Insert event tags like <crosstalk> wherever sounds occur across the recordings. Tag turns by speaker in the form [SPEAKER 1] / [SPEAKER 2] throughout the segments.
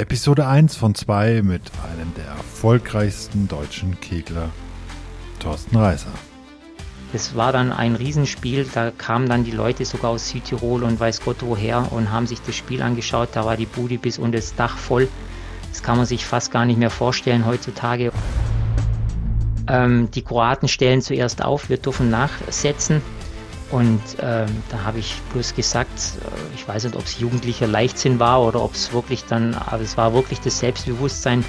[SPEAKER 1] Episode 1 von 2 mit einem der erfolgreichsten deutschen Kegler, Thorsten Reißer.
[SPEAKER 2] Es war dann ein Riesenspiel, da kamen dann die Leute sogar aus Südtirol und weiß Gott woher und haben sich das Spiel angeschaut. Da war die Bude bis unter das Dach voll. Das kann man sich fast gar nicht mehr vorstellen heutzutage. Ähm, die Kroaten stellen zuerst auf, wir dürfen nachsetzen. Und ähm, da habe ich bloß gesagt, äh, ich weiß nicht, ob es jugendlicher Leichtsinn war oder ob es wirklich dann, aber es war wirklich das Selbstbewusstsein,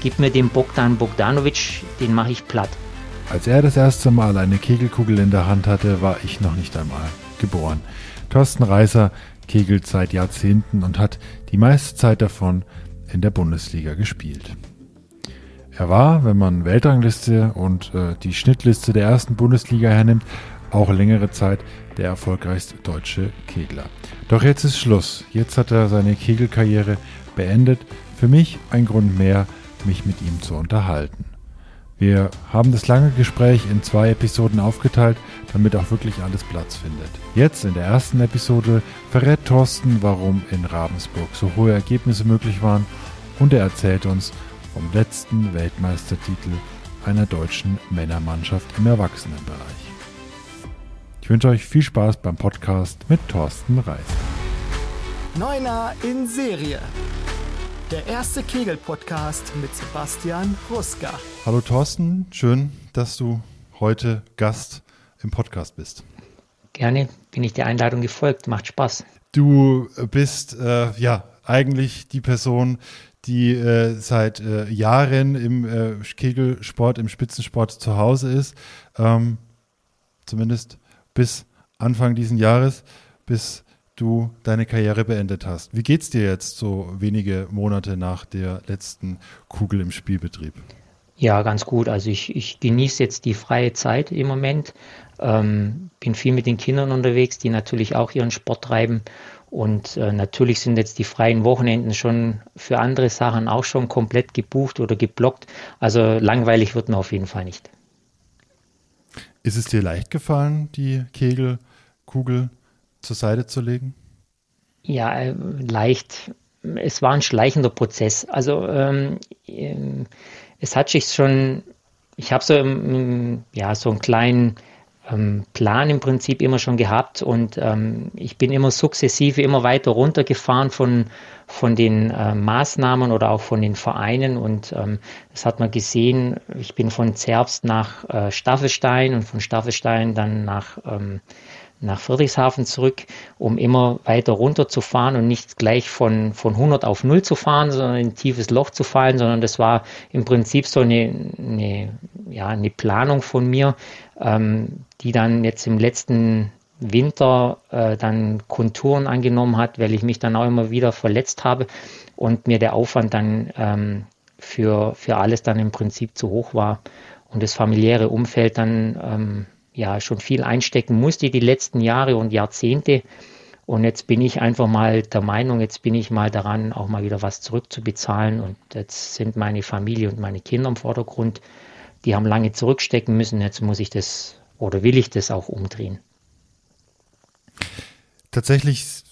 [SPEAKER 2] gib mir den Bogdan Bogdanovic, den mache ich platt.
[SPEAKER 1] Als er das erste Mal eine Kegelkugel in der Hand hatte, war ich noch nicht einmal geboren. Thorsten Reißer kegelt seit Jahrzehnten und hat die meiste Zeit davon in der Bundesliga gespielt. Er war, wenn man Weltrangliste und äh, die Schnittliste der ersten Bundesliga hernimmt, auch längere Zeit der erfolgreichste deutsche Kegler. Doch jetzt ist Schluss. Jetzt hat er seine Kegelkarriere beendet. Für mich ein Grund mehr, mich mit ihm zu unterhalten. Wir haben das lange Gespräch in zwei Episoden aufgeteilt, damit auch wirklich alles Platz findet. Jetzt in der ersten Episode verrät Thorsten, warum in Ravensburg so hohe Ergebnisse möglich waren und er erzählt uns vom letzten Weltmeistertitel einer deutschen Männermannschaft im Erwachsenenbereich. Ich wünsche euch viel Spaß beim Podcast mit Thorsten Reis.
[SPEAKER 3] Neuner in Serie. Der erste Kegel-Podcast mit Sebastian Ruska.
[SPEAKER 1] Hallo Thorsten, schön, dass du heute Gast im Podcast bist.
[SPEAKER 2] Gerne bin ich der Einladung gefolgt, macht Spaß.
[SPEAKER 1] Du bist äh, ja eigentlich die Person, die äh, seit äh, Jahren im äh, Kegelsport, im Spitzensport zu Hause ist. Ähm, zumindest bis Anfang diesen Jahres, bis du deine Karriere beendet hast. Wie geht's dir jetzt so wenige Monate nach der letzten Kugel im Spielbetrieb?
[SPEAKER 2] Ja, ganz gut. Also ich, ich genieße jetzt die freie Zeit im Moment. Ähm, bin viel mit den Kindern unterwegs, die natürlich auch ihren Sport treiben. Und äh, natürlich sind jetzt die freien Wochenenden schon für andere Sachen auch schon komplett gebucht oder geblockt. Also langweilig wird mir auf jeden Fall nicht.
[SPEAKER 1] Ist es dir leicht gefallen, die Kegelkugel zur Seite zu legen?
[SPEAKER 2] Ja, äh, leicht. Es war ein schleichender Prozess. Also ähm, ähm es hat sich schon, ich habe so, ja, so einen kleinen Plan im Prinzip immer schon gehabt und ähm, ich bin immer sukzessive immer weiter runtergefahren von, von den äh, Maßnahmen oder auch von den Vereinen und ähm, das hat man gesehen. Ich bin von Zerbst nach äh, Staffelstein und von Staffelstein dann nach ähm, nach Friedrichshafen zurück, um immer weiter runterzufahren und nicht gleich von, von 100 auf 0 zu fahren, sondern in ein tiefes Loch zu fallen, sondern das war im Prinzip so eine, eine, ja, eine Planung von mir, ähm, die dann jetzt im letzten Winter äh, dann Konturen angenommen hat, weil ich mich dann auch immer wieder verletzt habe und mir der Aufwand dann ähm, für, für alles dann im Prinzip zu hoch war und das familiäre Umfeld dann ähm, ja schon viel einstecken musste die letzten Jahre und Jahrzehnte. Und jetzt bin ich einfach mal der Meinung, jetzt bin ich mal daran, auch mal wieder was zurückzubezahlen. Und jetzt sind meine Familie und meine Kinder im Vordergrund die haben lange zurückstecken müssen, jetzt muss ich das oder will ich das auch umdrehen.
[SPEAKER 1] Tatsächlich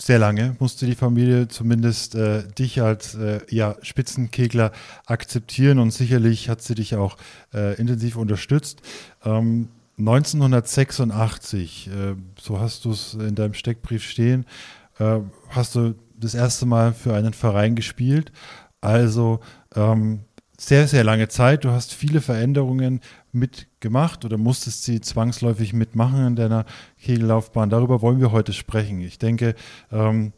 [SPEAKER 1] sehr lange musste die Familie zumindest äh, dich als äh, ja, Spitzenkegler akzeptieren und sicherlich hat sie dich auch äh, intensiv unterstützt. Ähm, 1986, äh, so hast du es in deinem Steckbrief stehen, äh, hast du das erste Mal für einen Verein gespielt. Also ähm, sehr, sehr lange Zeit. Du hast viele Veränderungen mitgemacht oder musstest sie zwangsläufig mitmachen in deiner Kegellaufbahn. Darüber wollen wir heute sprechen. Ich denke, ähm,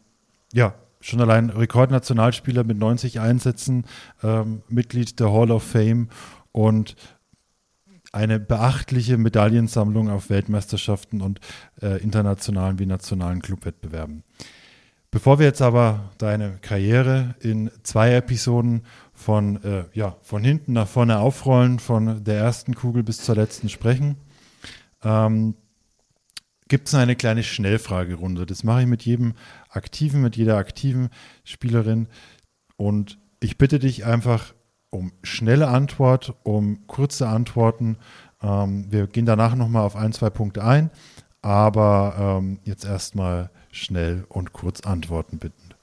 [SPEAKER 1] ja, schon allein Rekordnationalspieler mit 90 Einsätzen, ähm, Mitglied der Hall of Fame und eine beachtliche Medaillensammlung auf Weltmeisterschaften und äh, internationalen wie nationalen Clubwettbewerben. Bevor wir jetzt aber deine Karriere in zwei Episoden von, äh, ja, von hinten nach vorne aufrollen, von der ersten Kugel bis zur letzten sprechen. Ähm, Gibt es eine kleine Schnellfragerunde? Das mache ich mit jedem aktiven, mit jeder aktiven Spielerin. Und ich bitte dich einfach um schnelle Antwort, um kurze Antworten. Ähm, wir gehen danach nochmal auf ein, zwei Punkte ein, aber ähm, jetzt erstmal schnell und kurz Antworten bitten.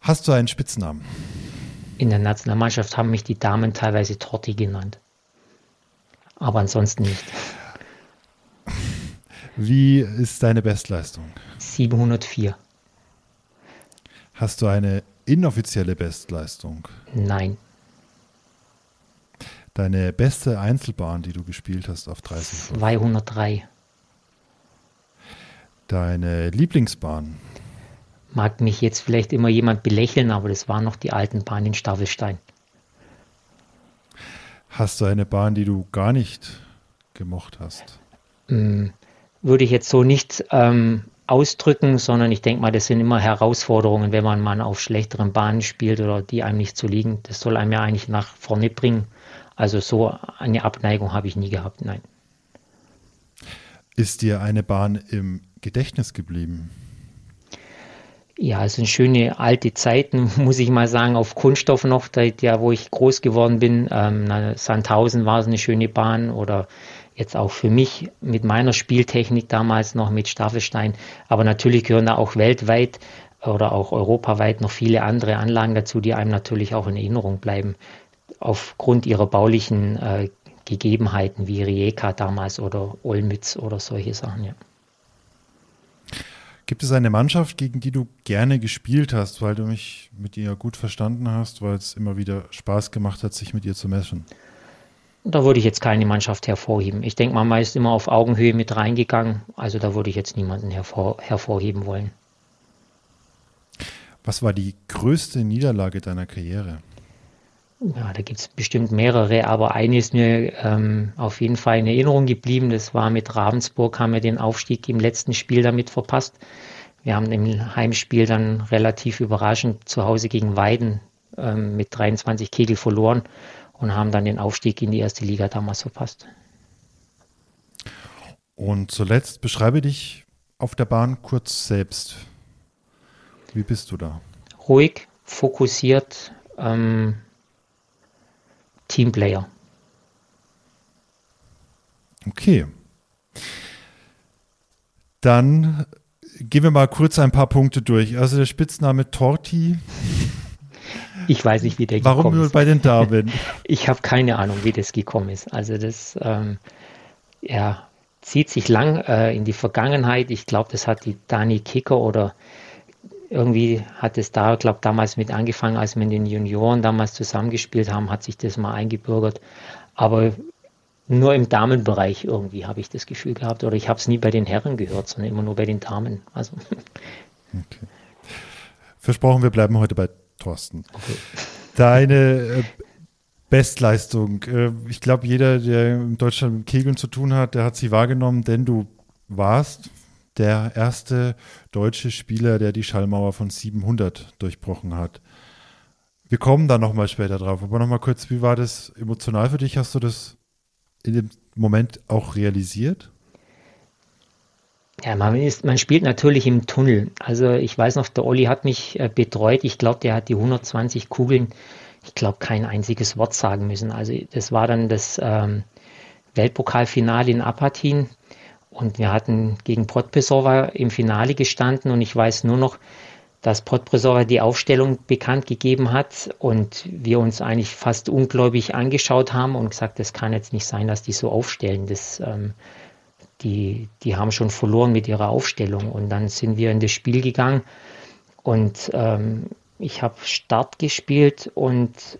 [SPEAKER 1] Hast du einen Spitznamen?
[SPEAKER 2] In der Nationalmannschaft haben mich die Damen teilweise Torti genannt. Aber ansonsten nicht.
[SPEAKER 1] Wie ist deine Bestleistung?
[SPEAKER 2] 704.
[SPEAKER 1] Hast du eine inoffizielle Bestleistung?
[SPEAKER 2] Nein.
[SPEAKER 1] Deine beste Einzelbahn, die du gespielt hast auf 30
[SPEAKER 2] 203.
[SPEAKER 1] Deine Lieblingsbahn?
[SPEAKER 2] Mag mich jetzt vielleicht immer jemand belächeln, aber das war noch die alten Bahnen in Staffelstein.
[SPEAKER 1] Hast du eine Bahn, die du gar nicht gemocht hast?
[SPEAKER 2] Mm, würde ich jetzt so nicht ähm, ausdrücken, sondern ich denke mal, das sind immer Herausforderungen, wenn man mal auf schlechteren Bahnen spielt oder die einem nicht zu liegen. Das soll einem ja eigentlich nach vorne bringen. Also so eine Abneigung habe ich nie gehabt, nein.
[SPEAKER 1] Ist dir eine Bahn im Gedächtnis geblieben?
[SPEAKER 2] Ja, es sind schöne alte Zeiten, <laughs> muss ich mal sagen, auf Kunststoff noch, da, ja, wo ich groß geworden bin. Ähm, Sandhausen war es eine schöne Bahn oder jetzt auch für mich mit meiner Spieltechnik damals noch mit Staffelstein. Aber natürlich gehören da auch weltweit oder auch europaweit noch viele andere Anlagen dazu, die einem natürlich auch in Erinnerung bleiben. Aufgrund ihrer baulichen äh, Gegebenheiten wie Rijeka damals oder Olmütz oder solche Sachen, ja.
[SPEAKER 1] Gibt es eine Mannschaft, gegen die du gerne gespielt hast, weil du mich mit ihr gut verstanden hast, weil es immer wieder Spaß gemacht hat, sich mit ihr zu messen?
[SPEAKER 2] Da würde ich jetzt keine Mannschaft hervorheben. Ich denke, man ist immer auf Augenhöhe mit reingegangen. Also da würde ich jetzt niemanden hervor, hervorheben wollen.
[SPEAKER 1] Was war die größte Niederlage deiner Karriere?
[SPEAKER 2] Ja, da gibt es bestimmt mehrere, aber eine ist mir ähm, auf jeden Fall in Erinnerung geblieben. Das war mit Ravensburg, haben wir den Aufstieg im letzten Spiel damit verpasst. Wir haben im Heimspiel dann relativ überraschend zu Hause gegen Weiden ähm, mit 23 Kegel verloren und haben dann den Aufstieg in die erste Liga damals verpasst.
[SPEAKER 1] Und zuletzt beschreibe dich auf der Bahn kurz selbst. Wie bist du da?
[SPEAKER 2] Ruhig, fokussiert, ähm, Teamplayer.
[SPEAKER 1] Okay. Dann gehen wir mal kurz ein paar Punkte durch. Also der Spitzname Torti.
[SPEAKER 2] Ich weiß nicht, wie der
[SPEAKER 1] Warum gekommen nur bei den Damen? <laughs>
[SPEAKER 2] ich habe keine Ahnung, wie das gekommen ist. Also das ähm, ja, zieht sich lang äh, in die Vergangenheit. Ich glaube, das hat die Dani Kicker oder irgendwie hat es da, glaube damals mit angefangen, als wir in den Junioren damals zusammengespielt haben, hat sich das mal eingebürgert. Aber nur im Damenbereich irgendwie habe ich das Gefühl gehabt. Oder ich habe es nie bei den Herren gehört, sondern immer nur bei den Damen. Also. <laughs>
[SPEAKER 1] Okay. Versprochen, wir bleiben heute bei Thorsten. Okay. Deine äh, Bestleistung. Äh, ich glaube, jeder, der in Deutschland mit Kegeln zu tun hat, der hat sie wahrgenommen, denn du warst der erste deutsche Spieler, der die Schallmauer von 700 durchbrochen hat. Wir kommen da nochmal später drauf. Aber nochmal kurz, wie war das emotional für dich? Hast du das in dem Moment auch realisiert?
[SPEAKER 2] Ja, man, ist, man spielt natürlich im Tunnel. Also ich weiß noch, der Olli hat mich äh, betreut. Ich glaube, der hat die 120 Kugeln, ich glaube, kein einziges Wort sagen müssen. Also das war dann das ähm, Weltpokalfinale in Apatin. Und wir hatten gegen Podpresova im Finale gestanden und ich weiß nur noch, dass Podpresova die Aufstellung bekannt gegeben hat und wir uns eigentlich fast ungläubig angeschaut haben und gesagt, das kann jetzt nicht sein, dass die so aufstellen. Das, ähm, die, die haben schon verloren mit ihrer Aufstellung. Und dann sind wir in das Spiel gegangen und ähm, ich habe Start gespielt und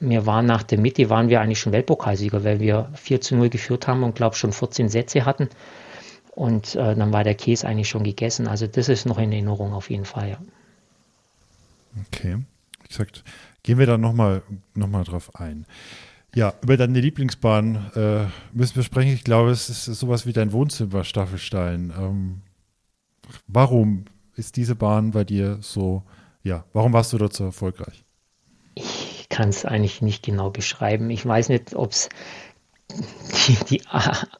[SPEAKER 2] wir waren nach der Mitte, waren wir eigentlich schon Weltpokalsieger, weil wir 4 zu 0 geführt haben und glaube schon 14 Sätze hatten. Und äh, dann war der Käse eigentlich schon gegessen. Also das ist noch in Erinnerung auf jeden Fall, ja.
[SPEAKER 1] Okay. Wie gesagt, gehen wir da nochmal noch mal drauf ein. Ja, über deine Lieblingsbahn äh, müssen wir sprechen. Ich glaube, es ist sowas wie dein Wohnzimmer, Staffelstein. Ähm, warum ist diese Bahn bei dir so, ja, warum warst du dort so erfolgreich?
[SPEAKER 2] Kann es eigentlich nicht genau beschreiben. Ich weiß nicht, ob es die, die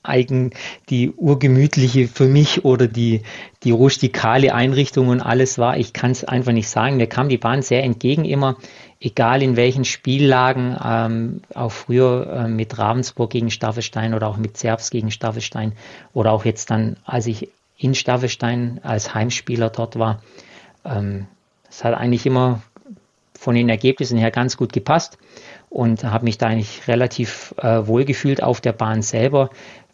[SPEAKER 2] eigen, die urgemütliche für mich oder die, die rustikale Einrichtung und alles war. Ich kann es einfach nicht sagen. Mir kam die Bahn sehr entgegen immer, egal in welchen Spiellagen, ähm, auch früher äh, mit Ravensburg gegen Staffelstein oder auch mit Zerbst gegen Staffelstein oder auch jetzt dann, als ich in Staffelstein als Heimspieler dort war. Ähm, es hat eigentlich immer von den Ergebnissen her ganz gut gepasst und habe mich da eigentlich relativ äh, wohlgefühlt auf der Bahn selber.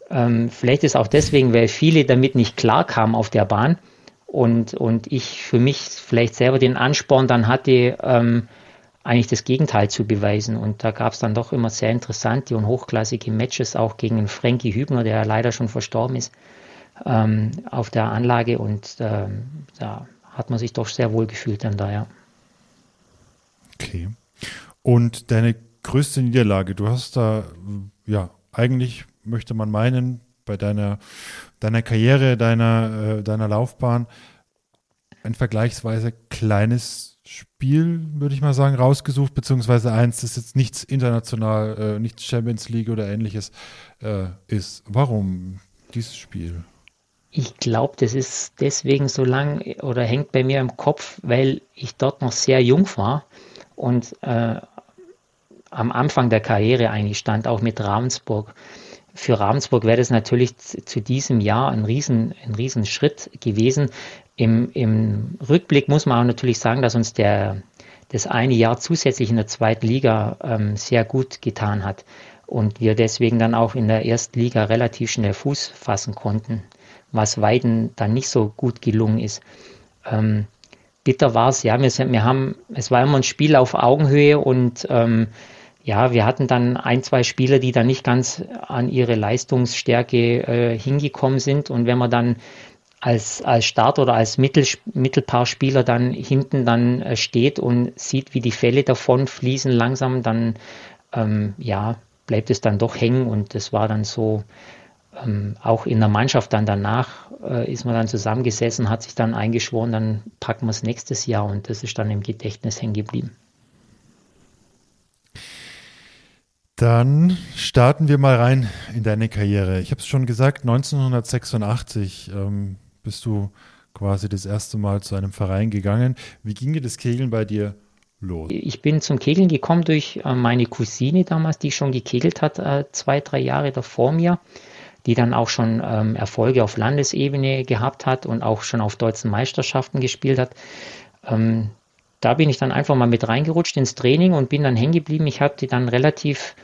[SPEAKER 2] Ähm, vielleicht ist auch deswegen, weil viele damit nicht klar kamen auf der Bahn und, und ich für mich vielleicht selber den Ansporn dann hatte, ähm, eigentlich das Gegenteil zu beweisen. Und da gab es dann doch immer sehr interessante und hochklassige Matches, auch gegen Frankie Hübner, der leider schon verstorben ist, ähm, auf der Anlage. Und ähm, da hat man sich doch sehr wohl gefühlt dann da, ja.
[SPEAKER 1] Okay. Und deine größte Niederlage, du hast da, ja, eigentlich möchte man meinen, bei deiner, deiner Karriere, deiner, äh, deiner Laufbahn, ein vergleichsweise kleines Spiel, würde ich mal sagen, rausgesucht, beziehungsweise eins, das jetzt nichts international, äh, nichts Champions League oder ähnliches äh, ist. Warum dieses Spiel?
[SPEAKER 2] Ich glaube, das ist deswegen so lang oder hängt bei mir im Kopf, weil ich dort noch sehr jung war und äh, am Anfang der Karriere eigentlich stand, auch mit Ravensburg. Für Ravensburg wäre das natürlich zu diesem Jahr ein riesen, ein riesen gewesen, im, Im Rückblick muss man auch natürlich sagen, dass uns der, das eine Jahr zusätzlich in der zweiten Liga ähm, sehr gut getan hat und wir deswegen dann auch in der ersten Liga relativ schnell Fuß fassen konnten, was Weiden dann nicht so gut gelungen ist. Ähm, bitter war es, ja, wir, wir haben, es war immer ein Spiel auf Augenhöhe und ähm, ja, wir hatten dann ein, zwei Spieler, die dann nicht ganz an ihre Leistungsstärke äh, hingekommen sind. Und wenn man dann als, als Start oder als Mittel, Mittelpaarspieler dann hinten dann äh, steht und sieht, wie die Fälle davon fließen langsam, dann ähm, ja, bleibt es dann doch hängen. Und das war dann so, ähm, auch in der Mannschaft dann danach äh, ist man dann zusammengesessen, hat sich dann eingeschworen, dann packen wir es nächstes Jahr und das ist dann im Gedächtnis hängen geblieben.
[SPEAKER 1] Dann starten wir mal rein in deine Karriere. Ich habe es schon gesagt, 1986 ähm, bist du quasi das erste Mal zu einem Verein gegangen. Wie ging dir das Kegeln bei dir los?
[SPEAKER 2] Ich bin zum Kegeln gekommen durch äh, meine Cousine damals, die schon gekegelt hat, äh, zwei, drei Jahre davor mir, die dann auch schon ähm, Erfolge auf Landesebene gehabt hat und auch schon auf deutschen Meisterschaften gespielt hat. Ähm, da bin ich dann einfach mal mit reingerutscht ins Training und bin dann hängen geblieben. Ich hatte dann relativ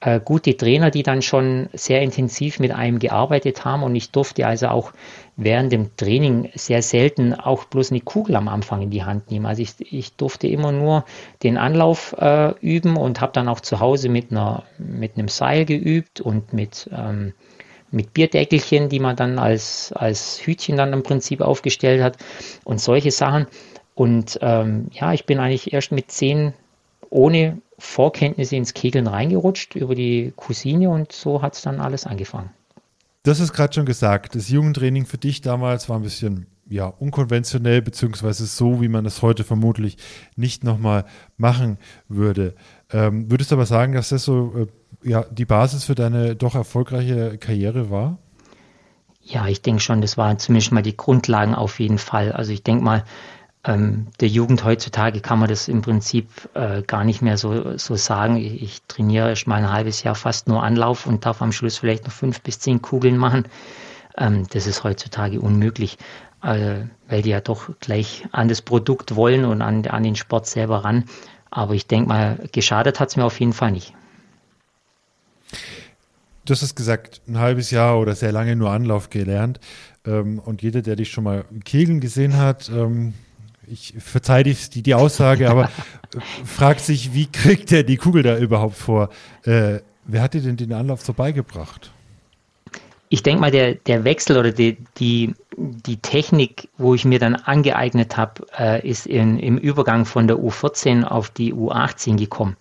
[SPEAKER 2] äh, gute Trainer, die dann schon sehr intensiv mit einem gearbeitet haben und ich durfte also auch während dem Training sehr selten auch bloß eine Kugel am Anfang in die Hand nehmen. Also ich, ich durfte immer nur den Anlauf äh, üben und habe dann auch zu Hause mit, einer, mit einem Seil geübt und mit, ähm, mit Bierdeckelchen, die man dann als, als Hütchen dann im Prinzip aufgestellt hat und solche Sachen. Und ähm, ja, ich bin eigentlich erst mit zehn ohne Vorkenntnisse ins Kegeln reingerutscht über die Cousine und so hat es dann alles angefangen.
[SPEAKER 1] Das ist gerade schon gesagt. Das Jugendtraining für dich damals war ein bisschen ja, unkonventionell, beziehungsweise so, wie man es heute vermutlich nicht nochmal machen würde. Ähm, würdest du aber sagen, dass das so äh, ja, die Basis für deine doch erfolgreiche Karriere war?
[SPEAKER 2] Ja, ich denke schon, das waren zumindest mal die Grundlagen auf jeden Fall. Also ich denke mal, ähm, der Jugend heutzutage kann man das im Prinzip äh, gar nicht mehr so, so sagen. Ich, ich trainiere erst mal ein halbes Jahr fast nur Anlauf und darf am Schluss vielleicht noch fünf bis zehn Kugeln machen. Ähm, das ist heutzutage unmöglich, äh, weil die ja doch gleich an das Produkt wollen und an, an den Sport selber ran. Aber ich denke mal, geschadet hat es mir auf jeden Fall nicht.
[SPEAKER 1] Du hast es gesagt, ein halbes Jahr oder sehr lange nur Anlauf gelernt. Ähm, und jeder, der dich schon mal Kegeln gesehen hat, ähm, ich verteidige die, die Aussage, aber fragt sich, wie kriegt er die Kugel da überhaupt vor? Äh, wer hat dir denn den Anlauf so beigebracht?
[SPEAKER 2] Ich denke mal, der, der Wechsel oder die, die, die Technik, wo ich mir dann angeeignet habe, äh, ist in, im Übergang von der U14 auf die U18 gekommen.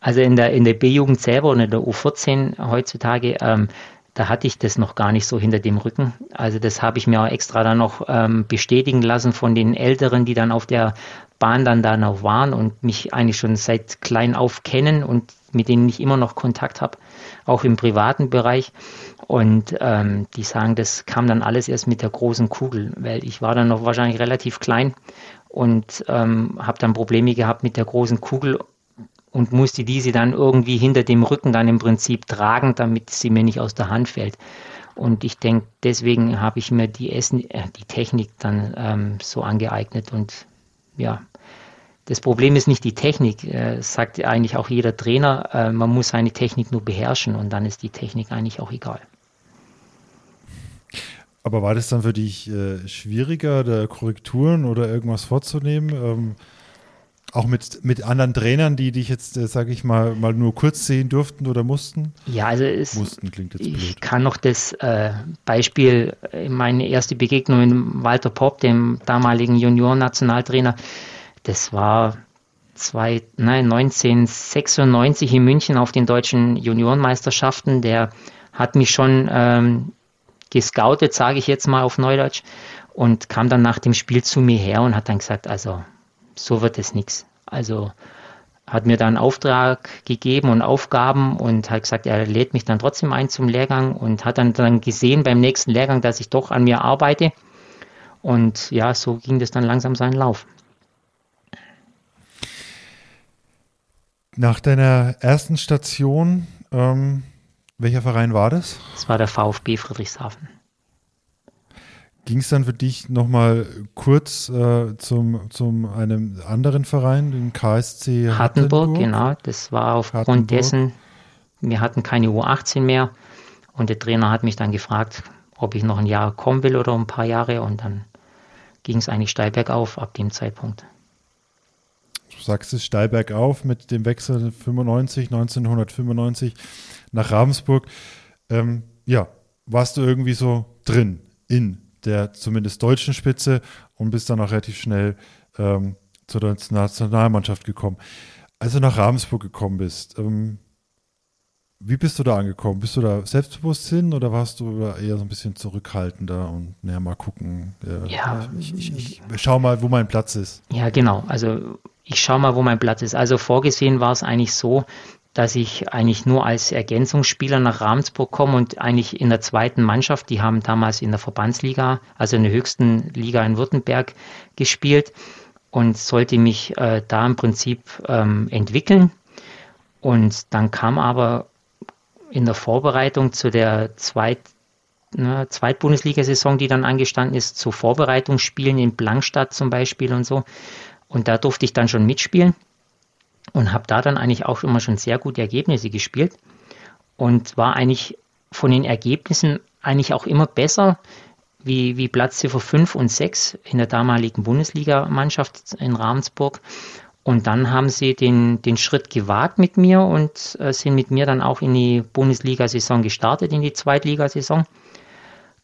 [SPEAKER 2] Also in der, in der B-Jugend selber und in der U14 heutzutage ähm, da hatte ich das noch gar nicht so hinter dem Rücken. Also das habe ich mir extra dann noch ähm, bestätigen lassen von den Älteren, die dann auf der Bahn dann da noch waren und mich eigentlich schon seit klein auf kennen und mit denen ich immer noch Kontakt habe, auch im privaten Bereich. Und ähm, die sagen, das kam dann alles erst mit der großen Kugel, weil ich war dann noch wahrscheinlich relativ klein und ähm, habe dann Probleme gehabt mit der großen Kugel und musste diese dann irgendwie hinter dem Rücken dann im Prinzip tragen, damit sie mir nicht aus der Hand fällt. Und ich denke, deswegen habe ich mir die, Essen, äh, die Technik dann ähm, so angeeignet und ja, das Problem ist nicht die Technik, äh, sagt eigentlich auch jeder Trainer, äh, man muss seine Technik nur beherrschen und dann ist die Technik eigentlich auch egal.
[SPEAKER 1] Aber war das dann für dich äh, schwieriger, da Korrekturen oder irgendwas vorzunehmen? Ähm, auch mit, mit anderen Trainern, die dich jetzt, äh, sage ich mal, mal nur kurz sehen durften oder mussten?
[SPEAKER 2] Ja, also es,
[SPEAKER 1] mussten klingt jetzt blöd.
[SPEAKER 2] ich kann noch das äh, Beispiel, äh, meine erste Begegnung mit Walter Popp, dem damaligen Junioren-Nationaltrainer, das war zwei, nein, 1996 in München auf den deutschen Juniorenmeisterschaften. Der hat mich schon ähm, gescoutet, sage ich jetzt mal auf Neudeutsch, und kam dann nach dem Spiel zu mir her und hat dann gesagt, also so wird es nichts. Also hat mir dann Auftrag gegeben und Aufgaben und hat gesagt, er lädt mich dann trotzdem ein zum Lehrgang und hat dann, dann gesehen beim nächsten Lehrgang, dass ich doch an mir arbeite. Und ja, so ging das dann langsam seinen Lauf.
[SPEAKER 1] Nach deiner ersten Station, ähm, welcher Verein war das?
[SPEAKER 2] Das war der VfB Friedrichshafen.
[SPEAKER 1] Ging es dann für dich nochmal kurz äh, zum, zum einem anderen Verein, den KSC
[SPEAKER 2] Hattenburg? Hattenburg, genau. Das war aufgrund Hattenburg. dessen, wir hatten keine U18 mehr und der Trainer hat mich dann gefragt, ob ich noch ein Jahr kommen will oder ein paar Jahre und dann ging es eigentlich steil bergauf ab dem Zeitpunkt.
[SPEAKER 1] Du sagst es steil bergauf mit dem Wechsel 95, 1995 nach Ravensburg. Ähm, ja, warst du irgendwie so drin in der zumindest deutschen Spitze und bist dann auch relativ schnell ähm, zur Nationalmannschaft gekommen. Als du nach Ravensburg gekommen bist, ähm, wie bist du da angekommen? Bist du da selbstbewusst hin oder warst du da eher so ein bisschen zurückhaltender und naja, mal gucken?
[SPEAKER 2] Äh, ja,
[SPEAKER 1] ich, ich, ich, schau mal, wo mein Platz ist.
[SPEAKER 2] Ja, genau. Also ich schau mal, wo mein Platz ist. Also vorgesehen war es eigentlich so, dass ich eigentlich nur als Ergänzungsspieler nach Ravensburg komme und eigentlich in der zweiten Mannschaft, die haben damals in der Verbandsliga, also in der höchsten Liga in Württemberg gespielt und sollte mich äh, da im Prinzip ähm, entwickeln. Und dann kam aber in der Vorbereitung zu der ne, Zweitbundesliga-Saison, die dann angestanden ist, zu Vorbereitungsspielen in Blankstadt zum Beispiel und so. Und da durfte ich dann schon mitspielen und habe da dann eigentlich auch immer schon sehr gute Ergebnisse gespielt und war eigentlich von den Ergebnissen eigentlich auch immer besser wie, wie Platzziffer 5 und 6 in der damaligen Bundesligamannschaft in Ravensburg. Und dann haben sie den, den Schritt gewagt mit mir und äh, sind mit mir dann auch in die Bundesliga-Saison gestartet, in die Zweitligasaison.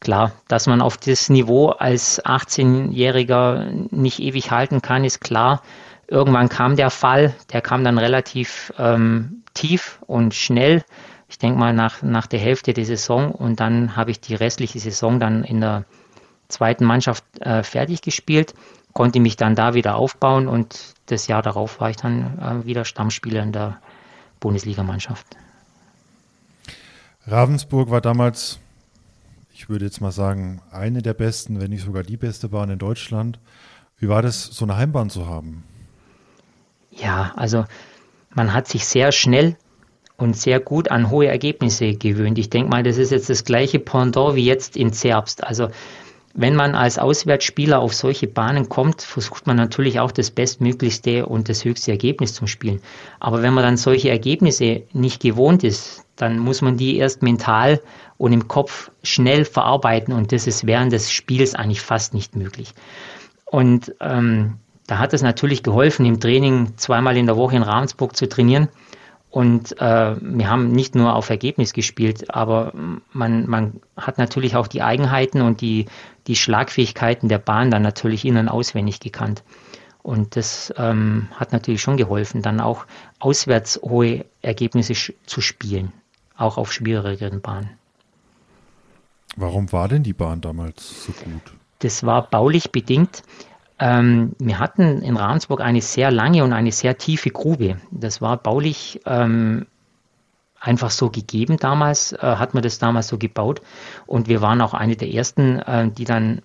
[SPEAKER 2] Klar, dass man auf das Niveau als 18-Jähriger nicht ewig halten kann, ist klar. Irgendwann kam der Fall, der kam dann relativ ähm, tief und schnell. Ich denke mal nach, nach der Hälfte der Saison und dann habe ich die restliche Saison dann in der zweiten Mannschaft äh, fertig gespielt, konnte mich dann da wieder aufbauen und das Jahr darauf war ich dann äh, wieder Stammspieler in der Bundesligamannschaft.
[SPEAKER 1] Ravensburg war damals, ich würde jetzt mal sagen, eine der besten, wenn nicht sogar die beste Bahn in Deutschland. Wie war das, so eine Heimbahn zu haben?
[SPEAKER 2] Ja, also man hat sich sehr schnell und sehr gut an hohe Ergebnisse gewöhnt. Ich denke mal, das ist jetzt das gleiche Pendant wie jetzt in Zerbst. Also wenn man als Auswärtsspieler auf solche Bahnen kommt, versucht man natürlich auch das bestmöglichste und das höchste Ergebnis zum Spielen. Aber wenn man dann solche Ergebnisse nicht gewohnt ist, dann muss man die erst mental und im Kopf schnell verarbeiten und das ist während des Spiels eigentlich fast nicht möglich. Und ähm, da hat es natürlich geholfen, im Training zweimal in der Woche in Ravensburg zu trainieren. Und äh, wir haben nicht nur auf Ergebnis gespielt, aber man, man hat natürlich auch die Eigenheiten und die, die Schlagfähigkeiten der Bahn dann natürlich innen auswendig gekannt. Und das ähm, hat natürlich schon geholfen, dann auch auswärts hohe Ergebnisse zu spielen, auch auf schwierigeren Bahnen.
[SPEAKER 1] Warum war denn die Bahn damals so gut?
[SPEAKER 2] Das war baulich bedingt. Ähm, wir hatten in Ravensburg eine sehr lange und eine sehr tiefe Grube. Das war baulich ähm, einfach so gegeben damals, äh, hat man das damals so gebaut. Und wir waren auch eine der ersten, äh, die dann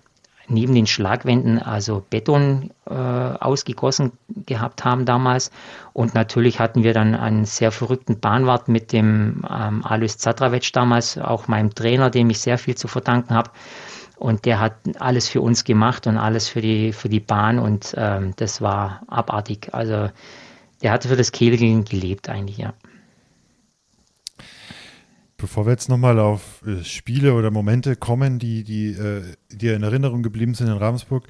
[SPEAKER 2] neben den Schlagwänden also Beton äh, ausgegossen gehabt haben damals. Und natürlich hatten wir dann einen sehr verrückten Bahnwart mit dem ähm, Alois Zatravetsch damals, auch meinem Trainer, dem ich sehr viel zu verdanken habe. Und der hat alles für uns gemacht und alles für die, für die Bahn und ähm, das war abartig. Also der hatte für das Kegeln gelebt eigentlich, ja.
[SPEAKER 1] Bevor wir jetzt nochmal auf äh, Spiele oder Momente kommen, die, die äh, dir in Erinnerung geblieben sind in Ravensburg,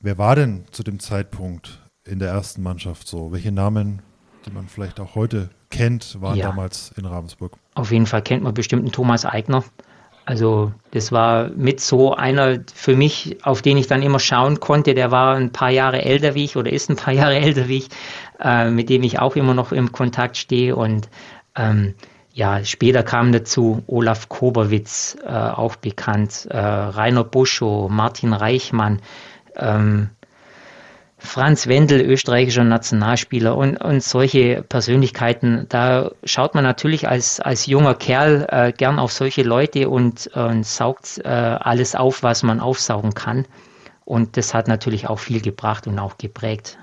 [SPEAKER 1] wer war denn zu dem Zeitpunkt in der ersten Mannschaft so? Welche Namen, die man vielleicht auch heute kennt, waren ja. damals in Ravensburg?
[SPEAKER 2] Auf jeden Fall kennt man bestimmt einen Thomas Eigner. Also das war mit so einer für mich, auf den ich dann immer schauen konnte. Der war ein paar Jahre älter wie ich oder ist ein paar <laughs> Jahre älter wie ich, äh, mit dem ich auch immer noch im Kontakt stehe und ähm, ja, später kam dazu Olaf Koberwitz, äh, auch bekannt, äh, Rainer Buschow, Martin Reichmann, ähm, Franz Wendel, österreichischer Nationalspieler und, und solche Persönlichkeiten. Da schaut man natürlich als, als junger Kerl äh, gern auf solche Leute und, und saugt äh, alles auf, was man aufsaugen kann. Und das hat natürlich auch viel gebracht und auch geprägt.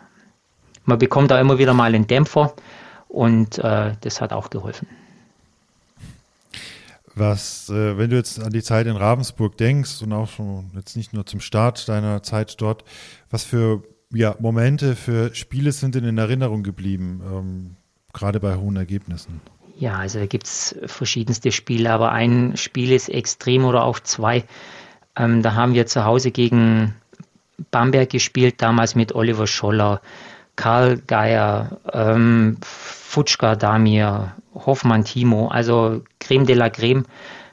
[SPEAKER 2] Man bekommt da immer wieder mal einen Dämpfer und äh, das hat auch geholfen.
[SPEAKER 1] Was, äh, wenn du jetzt an die Zeit in Ravensburg denkst und auch schon jetzt nicht nur zum Start deiner Zeit dort, was für ja, Momente, für Spiele sind denn in Erinnerung geblieben, ähm, gerade bei hohen Ergebnissen?
[SPEAKER 2] Ja, also da gibt es verschiedenste Spiele, aber ein Spiel ist extrem oder auch zwei. Ähm, da haben wir zu Hause gegen Bamberg gespielt, damals mit Oliver Scholler, Karl Geier, ähm, Futschka Damir, Hoffmann Timo, also Creme de la Creme.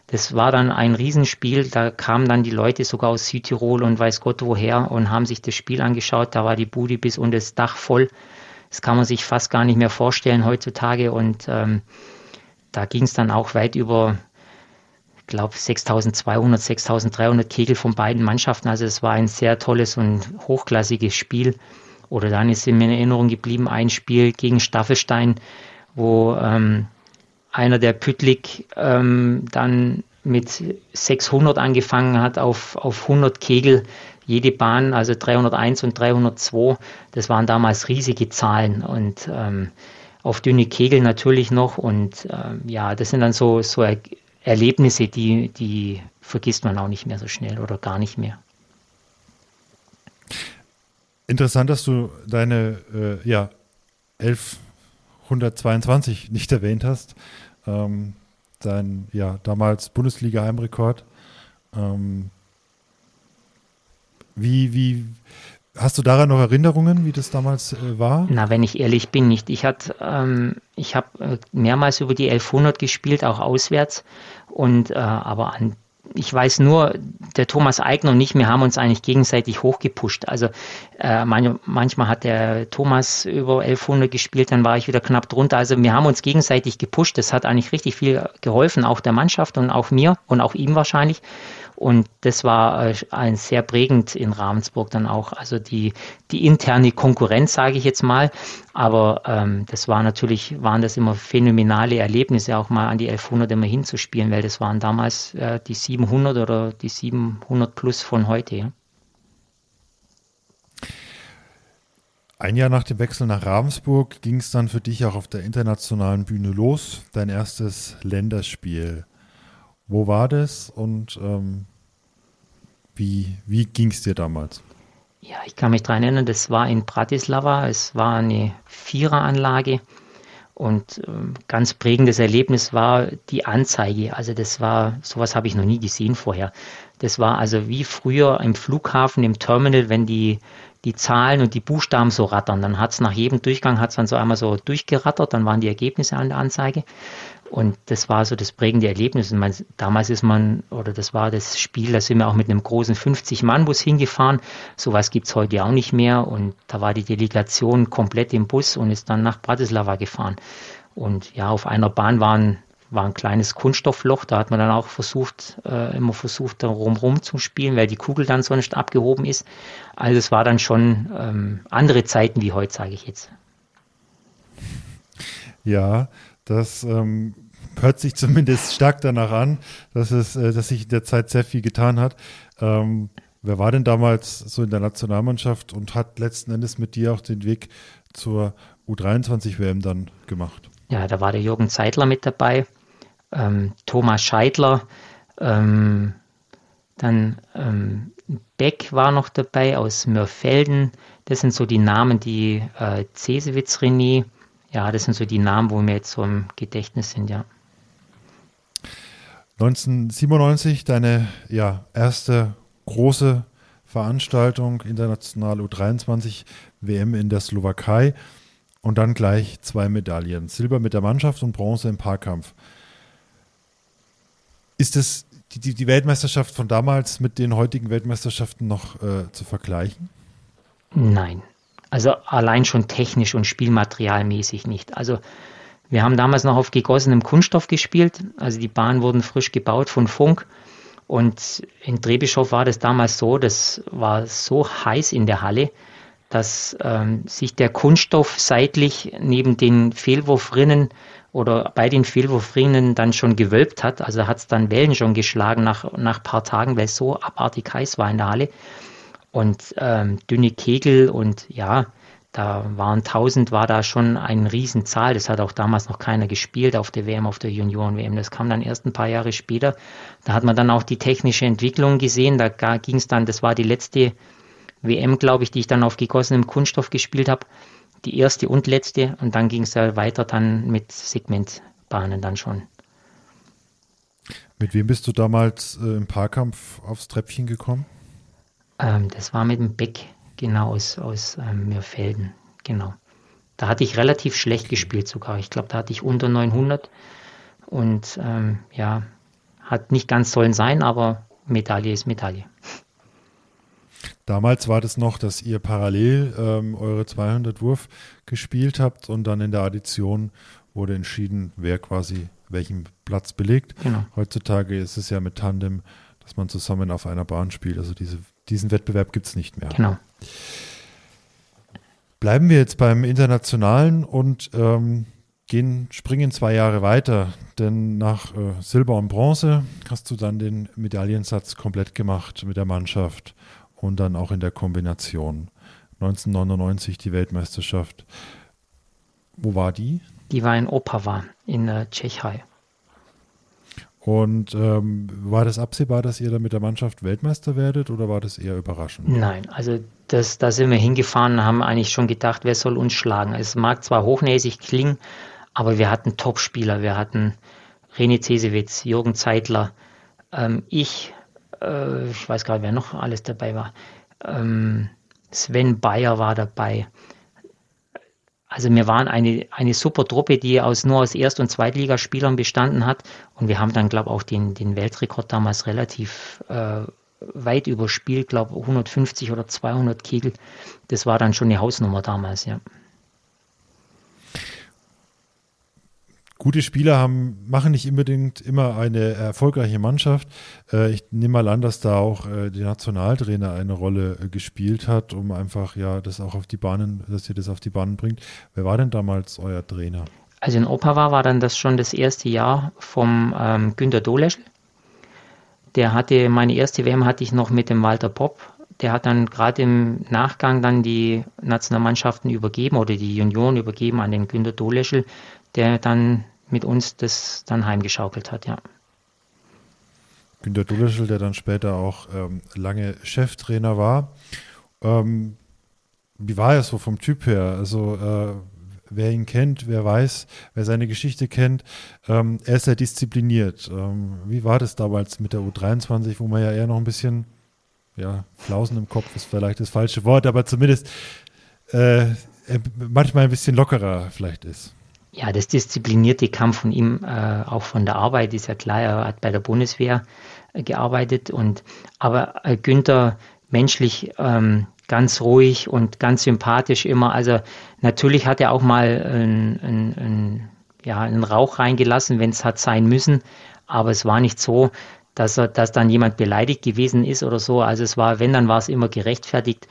[SPEAKER 2] Das war dann ein Riesenspiel. Da kamen dann die Leute sogar aus Südtirol und weiß Gott woher und haben sich das Spiel angeschaut. Da war die Bude bis unter das Dach voll. Das kann man sich fast gar nicht mehr vorstellen heutzutage. Und ähm, da ging es dann auch weit über, ich glaube, 6200, 6300 Kegel von beiden Mannschaften. Also es war ein sehr tolles und hochklassiges Spiel. Oder dann ist mir in Erinnerung geblieben ein Spiel gegen Staffelstein, wo ähm, einer der Püttlik ähm, dann mit 600 angefangen hat auf, auf 100 Kegel jede Bahn, also 301 und 302. Das waren damals riesige Zahlen und ähm, auf dünne Kegel natürlich noch. Und ähm, ja, das sind dann so, so er Erlebnisse, die, die vergisst man auch nicht mehr so schnell oder gar nicht mehr.
[SPEAKER 1] Interessant, dass du deine äh, ja, 1122 nicht erwähnt hast ähm, sein ja damals Bundesliga-Heimrekord. Ähm, wie, wie, hast du daran noch Erinnerungen, wie das damals äh, war?
[SPEAKER 2] Na, wenn ich ehrlich bin, nicht. Ich ähm, ich habe äh, mehrmals über die 1100 gespielt, auch auswärts. Und, äh, aber an ich weiß nur, der Thomas Eigner und ich, wir haben uns eigentlich gegenseitig hochgepusht. Also äh, manch, manchmal hat der Thomas über 1100 gespielt, dann war ich wieder knapp drunter. Also wir haben uns gegenseitig gepusht. Das hat eigentlich richtig viel geholfen, auch der Mannschaft und auch mir und auch ihm wahrscheinlich. Und das war äh, ein sehr prägend in Ravensburg dann auch. Also die, die interne Konkurrenz, sage ich jetzt mal. Aber ähm, das war natürlich, waren das immer phänomenale Erlebnisse, auch mal an die 1100 immer hinzuspielen, weil das waren damals äh, die 700 oder die 700 plus von heute. Ja.
[SPEAKER 1] Ein Jahr nach dem Wechsel nach Ravensburg ging es dann für dich auch auf der internationalen Bühne los, dein erstes Länderspiel. Wo war das und ähm, wie, wie ging es dir damals?
[SPEAKER 2] Ja, ich kann mich daran erinnern, das war in Bratislava. Es war eine Viereranlage und ähm, ganz prägendes Erlebnis war die Anzeige. Also das war, sowas habe ich noch nie gesehen vorher. Das war also wie früher im Flughafen, im Terminal, wenn die, die Zahlen und die Buchstaben so rattern. Dann hat es nach jedem Durchgang hat's dann so einmal so durchgerattert, dann waren die Ergebnisse an der Anzeige. Und das war so das prägende Erlebnis. Und man, damals ist man, oder das war das Spiel, da sind wir auch mit einem großen 50-Mann-Bus hingefahren. Sowas gibt es heute auch nicht mehr. Und da war die Delegation komplett im Bus und ist dann nach Bratislava gefahren. Und ja, auf einer Bahn waren war ein kleines Kunststoffloch, da hat man dann auch versucht, äh, immer versucht, da rum zu spielen, weil die Kugel dann sonst abgehoben ist. Also es war dann schon ähm, andere Zeiten wie heute, sage ich jetzt.
[SPEAKER 1] Ja, das ähm, hört sich zumindest stark danach an, dass, es, äh, dass sich in der Zeit sehr viel getan hat. Ähm, wer war denn damals so in der Nationalmannschaft und hat letzten Endes mit dir auch den Weg zur U23-WM dann gemacht?
[SPEAKER 2] Ja, da war der Jürgen Zeitler mit dabei, ähm, Thomas Scheidler, ähm, Dann ähm, Beck war noch dabei aus Mörfelden. Das sind so die Namen, die äh, Cesewitz René. Ja, das sind so die Namen, wo mir jetzt so im Gedächtnis sind, ja.
[SPEAKER 1] 1997 deine ja, erste große Veranstaltung, international U23 WM in der Slowakei und dann gleich zwei Medaillen. Silber mit der Mannschaft und Bronze im Paarkampf. Ist es die, die Weltmeisterschaft von damals mit den heutigen Weltmeisterschaften noch äh, zu vergleichen?
[SPEAKER 2] Nein. Also allein schon technisch und spielmaterialmäßig nicht. Also wir haben damals noch auf gegossenem Kunststoff gespielt. Also die Bahnen wurden frisch gebaut von Funk. Und in Trebischow war das damals so, das war so heiß in der Halle, dass ähm, sich der Kunststoff seitlich neben den Fehlwurfrinnen oder bei den Fehlwurfrinnen dann schon gewölbt hat. Also hat es dann Wellen schon geschlagen nach, nach paar Tagen, weil es so abartig heiß war in der Halle. Und ähm, dünne Kegel und ja, da waren 1000, war da schon eine Riesenzahl. Das hat auch damals noch keiner gespielt auf der WM, auf der Junioren-WM. Das kam dann erst ein paar Jahre später. Da hat man dann auch die technische Entwicklung gesehen. Da ging es dann, das war die letzte WM, glaube ich, die ich dann auf gegossenem Kunststoff gespielt habe. Die erste und letzte. Und dann ging es ja weiter dann mit Segmentbahnen dann schon.
[SPEAKER 1] Mit wem bist du damals äh, im Paarkampf aufs Treppchen gekommen?
[SPEAKER 2] Ähm, das war mit dem Beck Genau, aus, aus ähm, Mirfelden. Genau. Da hatte ich relativ schlecht gespielt sogar. Ich glaube, da hatte ich unter 900. Und ähm, ja, hat nicht ganz sollen sein, aber Medaille ist Medaille.
[SPEAKER 1] Damals war das noch, dass ihr parallel ähm, eure 200 Wurf gespielt habt und dann in der Addition wurde entschieden, wer quasi welchen Platz belegt. Genau. Heutzutage ist es ja mit Tandem, dass man zusammen auf einer Bahn spielt. Also diese, diesen Wettbewerb gibt es nicht mehr.
[SPEAKER 2] Genau.
[SPEAKER 1] Bleiben wir jetzt beim Internationalen und ähm, gehen, springen zwei Jahre weiter, denn nach äh, Silber und Bronze hast du dann den Medaillensatz komplett gemacht mit der Mannschaft und dann auch in der Kombination. 1999 die Weltmeisterschaft. Wo war die?
[SPEAKER 2] Die war in Opava in äh, Tschechei.
[SPEAKER 1] Und ähm, war das absehbar, dass ihr da mit der Mannschaft Weltmeister werdet oder war das eher überraschend?
[SPEAKER 2] Nein, also das, da sind wir hingefahren und haben eigentlich schon gedacht, wer soll uns schlagen. Es mag zwar hochnäsig klingen, aber wir hatten Topspieler. Wir hatten René Cesewitz, Jürgen Zeitler, ähm, ich, äh, ich weiß gar nicht, wer noch alles dabei war. Ähm, Sven Bayer war dabei. Also wir waren eine, eine super Truppe, die aus, nur aus Erst- und Zweitligaspielern bestanden hat. Und wir haben dann, glaube ich, auch den, den Weltrekord damals relativ äh, weit überspielt, glaube 150 oder 200 Kegel. Das war dann schon eine Hausnummer damals, ja.
[SPEAKER 1] Gute Spieler haben, machen nicht unbedingt immer eine erfolgreiche Mannschaft. Äh, ich nehme mal an, dass da auch äh, der Nationaltrainer eine Rolle äh, gespielt hat, um einfach ja das auch auf die Bahnen, dass ihr das auf die Bahnen bringt. Wer war denn damals euer Trainer?
[SPEAKER 2] Also in Opava war dann das schon das erste Jahr vom ähm, Günter Doleschl. Der hatte, meine erste WM hatte ich noch mit dem Walter Popp. Der hat dann gerade im Nachgang dann die Nationalmannschaften übergeben oder die Junioren übergeben an den Günter Doleschl der dann mit uns das dann heimgeschaukelt hat, ja.
[SPEAKER 1] Günter Duleschel, der dann später auch ähm, lange Cheftrainer war. Ähm, wie war er so vom Typ her? Also äh, wer ihn kennt, wer weiß, wer seine Geschichte kennt, ähm, er ist sehr diszipliniert. Ähm, wie war das damals mit der U23, wo man ja eher noch ein bisschen, ja, Flausen im Kopf ist vielleicht das falsche Wort, aber zumindest äh, manchmal ein bisschen lockerer vielleicht ist
[SPEAKER 2] ja, das Disziplinierte kam von ihm äh, auch von der Arbeit, ist ja klar, er hat bei der Bundeswehr äh, gearbeitet und aber äh, Günther menschlich ähm, ganz ruhig und ganz sympathisch immer. Also natürlich hat er auch mal ein, ein, ein, ja, einen Rauch reingelassen, wenn es hat sein müssen, aber es war nicht so, dass, er, dass dann jemand beleidigt gewesen ist oder so. Also es war, wenn, dann war es immer gerechtfertigt.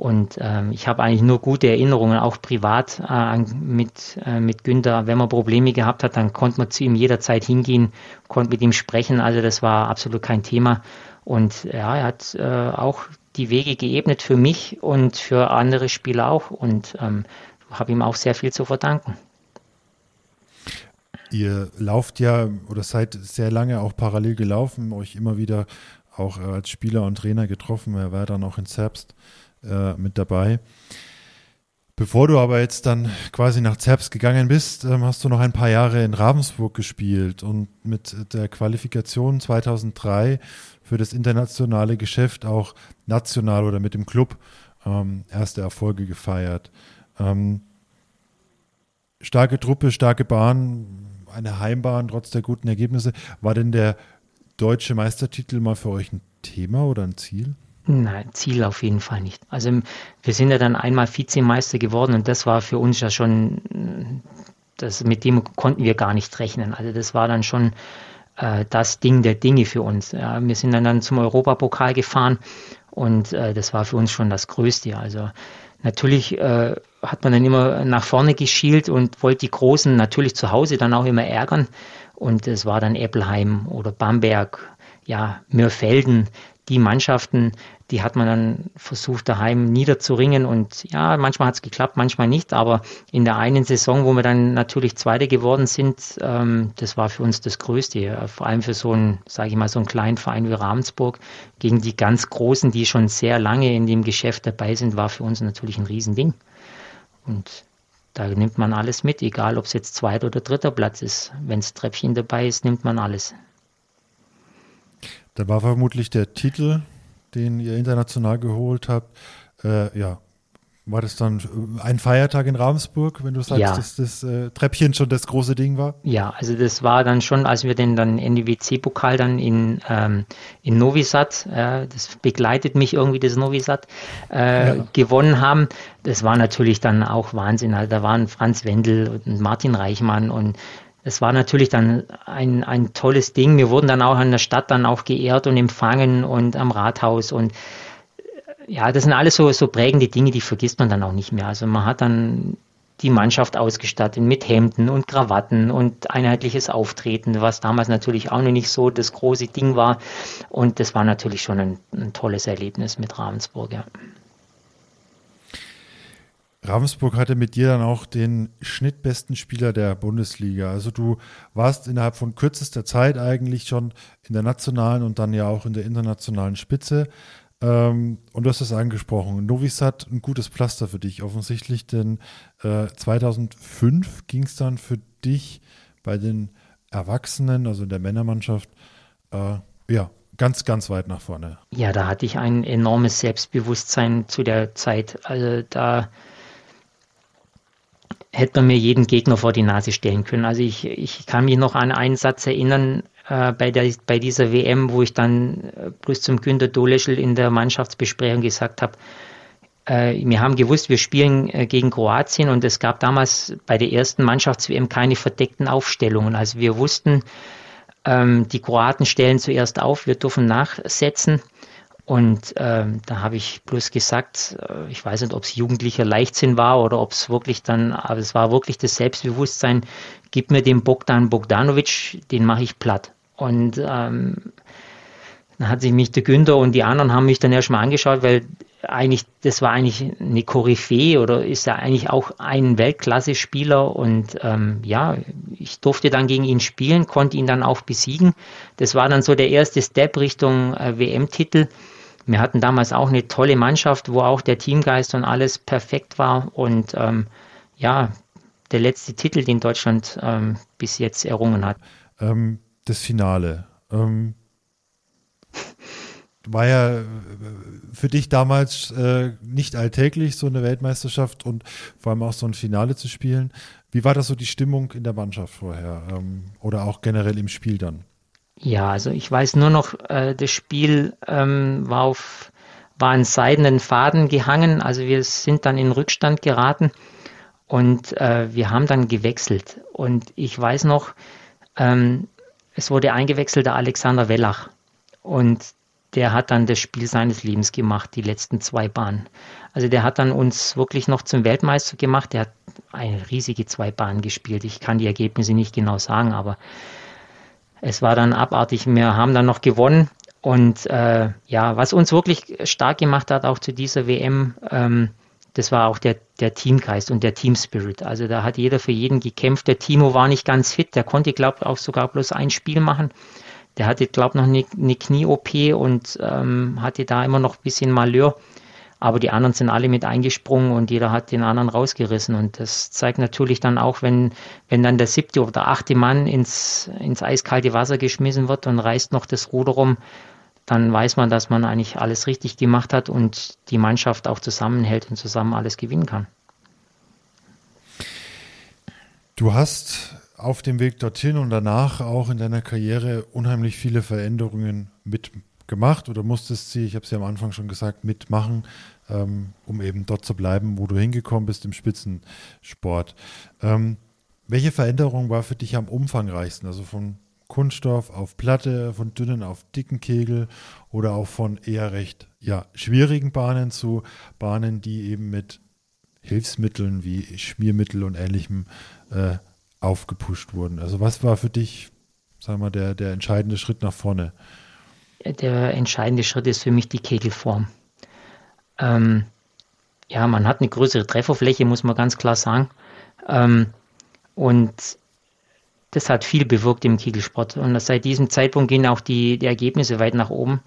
[SPEAKER 2] Und ähm, ich habe eigentlich nur gute Erinnerungen, auch privat äh, mit, äh, mit Günther. Wenn man Probleme gehabt hat, dann konnte man zu ihm jederzeit hingehen, konnte mit ihm sprechen. Also das war absolut kein Thema. Und ja, er hat äh, auch die Wege geebnet für mich und für andere Spieler auch. Und ähm, habe ihm auch sehr viel zu verdanken.
[SPEAKER 1] Ihr lauft ja oder seid sehr lange auch parallel gelaufen, euch immer wieder auch äh, als Spieler und Trainer getroffen. Er war dann auch in Zerbst äh, mit dabei. Bevor du aber jetzt dann quasi nach Zerbst gegangen bist, ähm, hast du noch ein paar Jahre in Ravensburg gespielt und mit der Qualifikation 2003 für das internationale Geschäft auch national oder mit dem Club ähm, erste Erfolge gefeiert. Ähm, starke Truppe, starke Bahn, eine Heimbahn trotz der guten Ergebnisse. War denn der deutsche Meistertitel mal für euch ein Thema oder ein Ziel?
[SPEAKER 2] Nein, Ziel auf jeden Fall nicht. Also wir sind ja dann einmal Vizemeister geworden und das war für uns ja schon, das, mit dem konnten wir gar nicht rechnen. Also das war dann schon äh, das Ding der Dinge für uns. Ja, wir sind dann, dann zum Europapokal gefahren und äh, das war für uns schon das Größte. Also natürlich äh, hat man dann immer nach vorne geschielt und wollte die Großen natürlich zu Hause dann auch immer ärgern. Und es war dann Eppelheim oder Bamberg, ja, Mürfelden, die Mannschaften, die hat man dann versucht daheim niederzuringen. Und ja, manchmal hat es geklappt, manchmal nicht, aber in der einen Saison, wo wir dann natürlich Zweite geworden sind, ähm, das war für uns das Größte, vor allem für so einen, sage ich mal, so einen kleinen Verein wie Ravensburg. Gegen die ganz Großen, die schon sehr lange in dem Geschäft dabei sind, war für uns natürlich ein Riesending. Und da nimmt man alles mit, egal ob es jetzt zweiter oder dritter Platz ist. Wenn es Treppchen dabei ist, nimmt man alles.
[SPEAKER 1] Da war vermutlich der Titel, den ihr international geholt habt, äh, ja, war das dann ein Feiertag in Ravensburg, wenn du sagst, ja. dass das äh, Treppchen schon das große Ding war?
[SPEAKER 2] Ja, also das war dann schon, als wir den dann NWC-Pokal dann in, ähm, in Novi Sad, äh, das begleitet mich irgendwie, das Novi Sad, äh, ja. gewonnen haben. Das war natürlich dann auch Wahnsinn. Also da waren Franz Wendel und Martin Reichmann und es war natürlich dann ein, ein tolles Ding. Wir wurden dann auch an der Stadt dann auch geehrt und empfangen und am Rathaus und äh, ja, das sind alles so, so prägende Dinge, die vergisst man dann auch nicht mehr. Also man hat dann die Mannschaft ausgestattet mit Hemden und Krawatten und einheitliches Auftreten, was damals natürlich auch noch nicht so das große Ding war. Und das war natürlich schon ein, ein tolles Erlebnis mit Ravensburg, ja.
[SPEAKER 1] Ravensburg hatte mit dir dann auch den schnittbesten Spieler der Bundesliga. Also du warst innerhalb von kürzester Zeit eigentlich schon in der nationalen und dann ja auch in der internationalen Spitze. Ähm, und du hast es angesprochen. Novis hat ein gutes Pflaster für dich offensichtlich, denn äh, 2005 ging es dann für dich bei den Erwachsenen, also in der Männermannschaft, äh, ja, ganz, ganz weit nach vorne.
[SPEAKER 2] Ja, da hatte ich ein enormes Selbstbewusstsein zu der Zeit. Also da hätte man mir jeden Gegner vor die Nase stellen können. Also ich, ich kann mich noch an einen Satz erinnern äh, bei, der, bei dieser WM, wo ich dann äh, bloß zum Günter Doleschel in der Mannschaftsbesprechung gesagt habe, äh, wir haben gewusst, wir spielen äh, gegen Kroatien und es gab damals bei der ersten Mannschafts-WM keine verdeckten Aufstellungen. Also wir wussten, ähm, die Kroaten stellen zuerst auf, wir dürfen nachsetzen. Und ähm, da habe ich bloß gesagt, äh, ich weiß nicht, ob es jugendlicher Leichtsinn war oder ob es wirklich dann, aber es war wirklich das Selbstbewusstsein, gib mir den Bogdan Bogdanovic, den mache ich platt. Und ähm, dann hat sich mich der Günther und die anderen haben mich dann erstmal angeschaut, weil eigentlich, das war eigentlich eine Koryphäe oder ist ja eigentlich auch ein Weltklasse-Spieler und ähm, ja, ich durfte dann gegen ihn spielen, konnte ihn dann auch besiegen. Das war dann so der erste Step Richtung äh, WM-Titel. Wir hatten damals auch eine tolle Mannschaft, wo auch der Teamgeist und alles perfekt war. Und ähm, ja, der letzte Titel, den Deutschland ähm, bis jetzt errungen hat.
[SPEAKER 1] Ähm, das Finale. Ähm, war ja äh, für dich damals äh, nicht alltäglich, so eine Weltmeisterschaft und vor allem auch so ein Finale zu spielen. Wie war das so die Stimmung in der Mannschaft vorher ähm, oder auch generell im Spiel dann?
[SPEAKER 2] Ja, also ich weiß nur noch, äh, das Spiel ähm, war auf war an seidenen Faden gehangen. Also wir sind dann in Rückstand geraten und äh, wir haben dann gewechselt. Und ich weiß noch, ähm, es wurde eingewechselt der Alexander Wellach. Und der hat dann das Spiel seines Lebens gemacht, die letzten zwei Bahnen. Also der hat dann uns wirklich noch zum Weltmeister gemacht. Der hat eine riesige zwei Bahnen gespielt. Ich kann die Ergebnisse nicht genau sagen, aber es war dann abartig. Wir haben dann noch gewonnen. Und äh, ja, was uns wirklich stark gemacht hat, auch zu dieser WM, ähm, das war auch der, der Teamgeist und der Teamspirit. Also da hat jeder für jeden gekämpft. Der Timo war nicht ganz fit, der konnte, glaube ich, auch sogar bloß ein Spiel machen. der hatte, glaube ich, noch eine, eine Knie-OP und ähm, hatte da immer noch ein bisschen Malheur. Aber die anderen sind alle mit eingesprungen und jeder hat den anderen rausgerissen. Und das zeigt natürlich dann auch, wenn, wenn dann der siebte oder achte Mann ins, ins eiskalte Wasser geschmissen wird und reißt noch das Ruder rum, dann weiß man, dass man eigentlich alles richtig gemacht hat und die Mannschaft auch zusammenhält und zusammen alles gewinnen kann.
[SPEAKER 1] Du hast auf dem Weg dorthin und danach auch in deiner Karriere unheimlich viele Veränderungen mitgemacht oder musstest sie, ich habe ja am Anfang schon gesagt, mitmachen, ähm, um eben dort zu bleiben, wo du hingekommen bist im Spitzensport. Ähm, welche Veränderung war für dich am umfangreichsten? Also von Kunststoff auf Platte, von dünnen auf dicken Kegel oder auch von eher recht ja, schwierigen Bahnen zu Bahnen, die eben mit Hilfsmitteln wie Schmiermittel und ähnlichem äh, aufgepusht wurden. Also was war für dich, sagen wir, der, der entscheidende Schritt nach vorne?
[SPEAKER 2] Der entscheidende Schritt ist für mich die Kegelform. Ähm, ja, man hat eine größere Trefferfläche, muss man ganz klar sagen. Ähm, und das hat viel bewirkt im Kegelsport. Und seit diesem Zeitpunkt gehen auch die, die Ergebnisse weit nach oben.